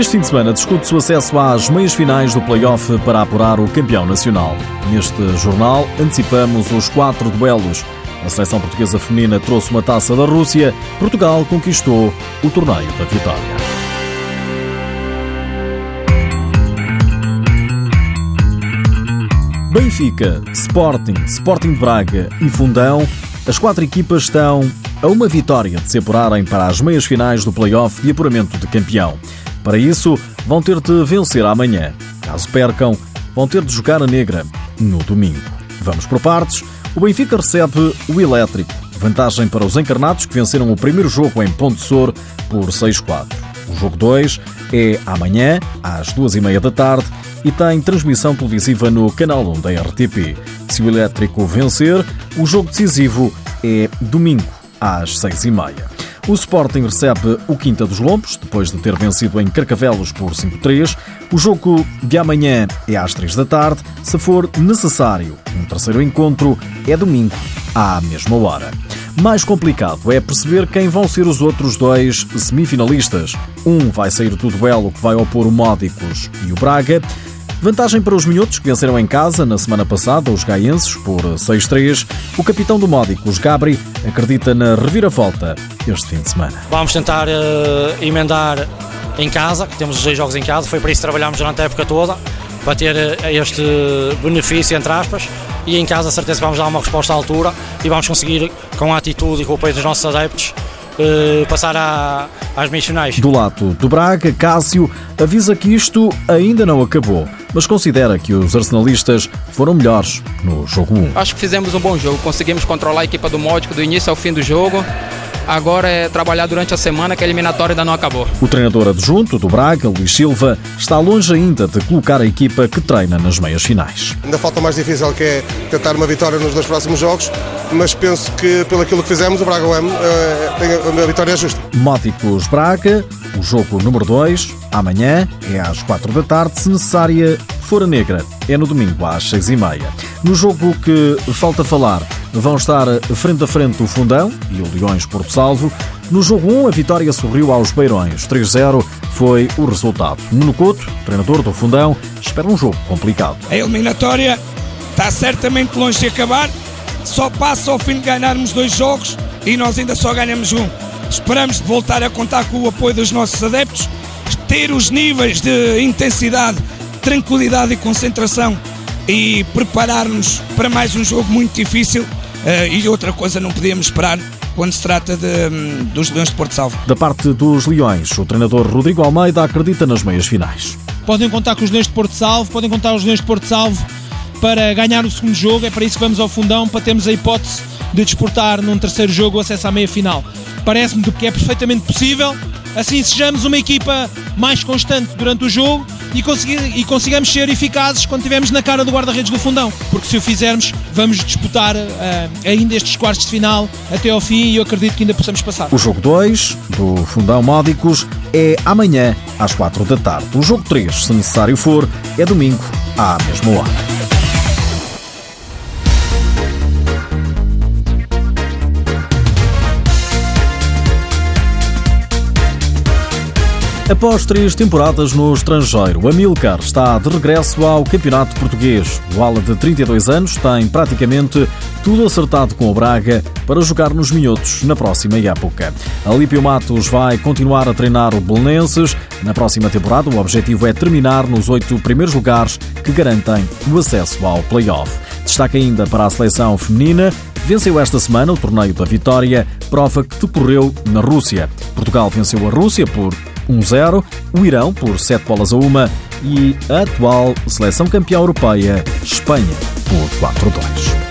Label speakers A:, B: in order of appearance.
A: Este fim de semana discute-se o acesso às meias finais do play-off para apurar o campeão nacional. Neste jornal antecipamos os quatro duelos. A seleção portuguesa feminina trouxe uma taça da Rússia. Portugal conquistou o torneio da vitória. Benfica, Sporting, Sporting de Braga e Fundão, as quatro equipas estão a uma vitória de se apurarem para as meias finais do play-off de apuramento de campeão. Para isso, vão ter de vencer amanhã. Caso percam, vão ter de jogar a negra no domingo. Vamos por partes. O Benfica recebe o Elétrico. Vantagem para os encarnados que venceram o primeiro jogo em Ponte Sor por 6-4. O jogo 2 é amanhã, às duas e meia da tarde, e tem transmissão televisiva no canal 1 da RTP. Se o Elétrico vencer, o jogo decisivo é domingo, às seis e meia. O Sporting recebe o Quinta dos Lombos, depois de ter vencido em Carcavelos por 5-3. O jogo de amanhã é às 3 da tarde. Se for necessário, um terceiro encontro é domingo, à mesma hora. Mais complicado é perceber quem vão ser os outros dois semifinalistas. Um vai sair do duelo que vai opor o Módicos e o Braga. Vantagem para os minhotos que venceram em casa na semana passada os gaenses por 6-3. O capitão do Módicos, Gabri, acredita na reviravolta este fim de semana.
B: Vamos tentar uh, emendar em casa, que temos os dois jogos em casa, foi para isso que trabalhámos durante a época toda, para ter uh, este benefício, entre aspas, e em casa certeza que vamos dar uma resposta à altura e vamos conseguir, com a atitude e com o apoio dos nossos adeptos, uh, passar à, às meias finais.
A: Do lado do Braga, Cássio avisa que isto ainda não acabou mas considera que os arsenalistas foram melhores no jogo 1.
C: Acho que fizemos um bom jogo, conseguimos controlar a equipa do Módico do início ao fim do jogo. Agora é trabalhar durante a semana que a eliminatória ainda não acabou.
A: O treinador adjunto do Braga, Luís Silva, está longe ainda de colocar a equipa que treina nas meias finais.
D: Ainda falta o mais difícil que é tentar uma vitória nos dois próximos jogos, mas penso que pelo aquilo que fizemos o Braga eh, tem a vitória justa.
A: Móticos Braga, o jogo número 2, amanhã é às 4 da tarde, se necessária Fora Negra é no domingo às 6 e meia. No jogo que falta falar, vão estar frente a frente o Fundão e o Leões Porto Salvo. No jogo 1, a vitória sorriu aos Beirões. 3-0 foi o resultado. Nuno Couto, treinador do Fundão, espera um jogo complicado.
E: A eliminatória está certamente longe de acabar. Só passa ao fim de ganharmos dois jogos e nós ainda só ganhamos um. Esperamos voltar a contar com o apoio dos nossos adeptos, ter os níveis de intensidade tranquilidade e concentração e preparar-nos para mais um jogo muito difícil. Uh, e outra coisa não podíamos esperar quando se trata de, um, dos Leões de Porto Salvo.
A: Da parte dos Leões, o treinador Rodrigo Almeida acredita nas meias finais.
F: Podem contar com os Leões de Porto Salvo, podem contar os Leões de Porto Salvo para ganhar o segundo jogo. É para isso que vamos ao fundão, para termos a hipótese de disputar num terceiro jogo o acesso à meia final. Parece-me que é perfeitamente possível. Assim sejamos uma equipa mais constante durante o jogo e, e consigamos ser eficazes quando estivermos na cara do guarda-redes do fundão. Porque se o fizermos, vamos disputar uh, ainda estes quartos de final até ao fim e eu acredito que ainda possamos passar.
A: O jogo 2 do Fundão Módicos é amanhã às 4 da tarde. O jogo 3, se necessário for, é domingo à mesma hora. Após três temporadas no estrangeiro, Amilcar está de regresso ao Campeonato Português. O ala de 32 anos tem praticamente tudo acertado com o Braga para jogar nos Minhotos na próxima época. Alípio Matos vai continuar a treinar o Belenenses. Na próxima temporada, o objetivo é terminar nos oito primeiros lugares que garantem o acesso ao play-off. Destaca ainda para a seleção feminina venceu esta semana o torneio da Vitória, prova que decorreu na Rússia. Portugal venceu a Rússia por 1-0, o Irão por 7 bolas a 1 e a atual seleção campeã europeia, Espanha, por 4-2.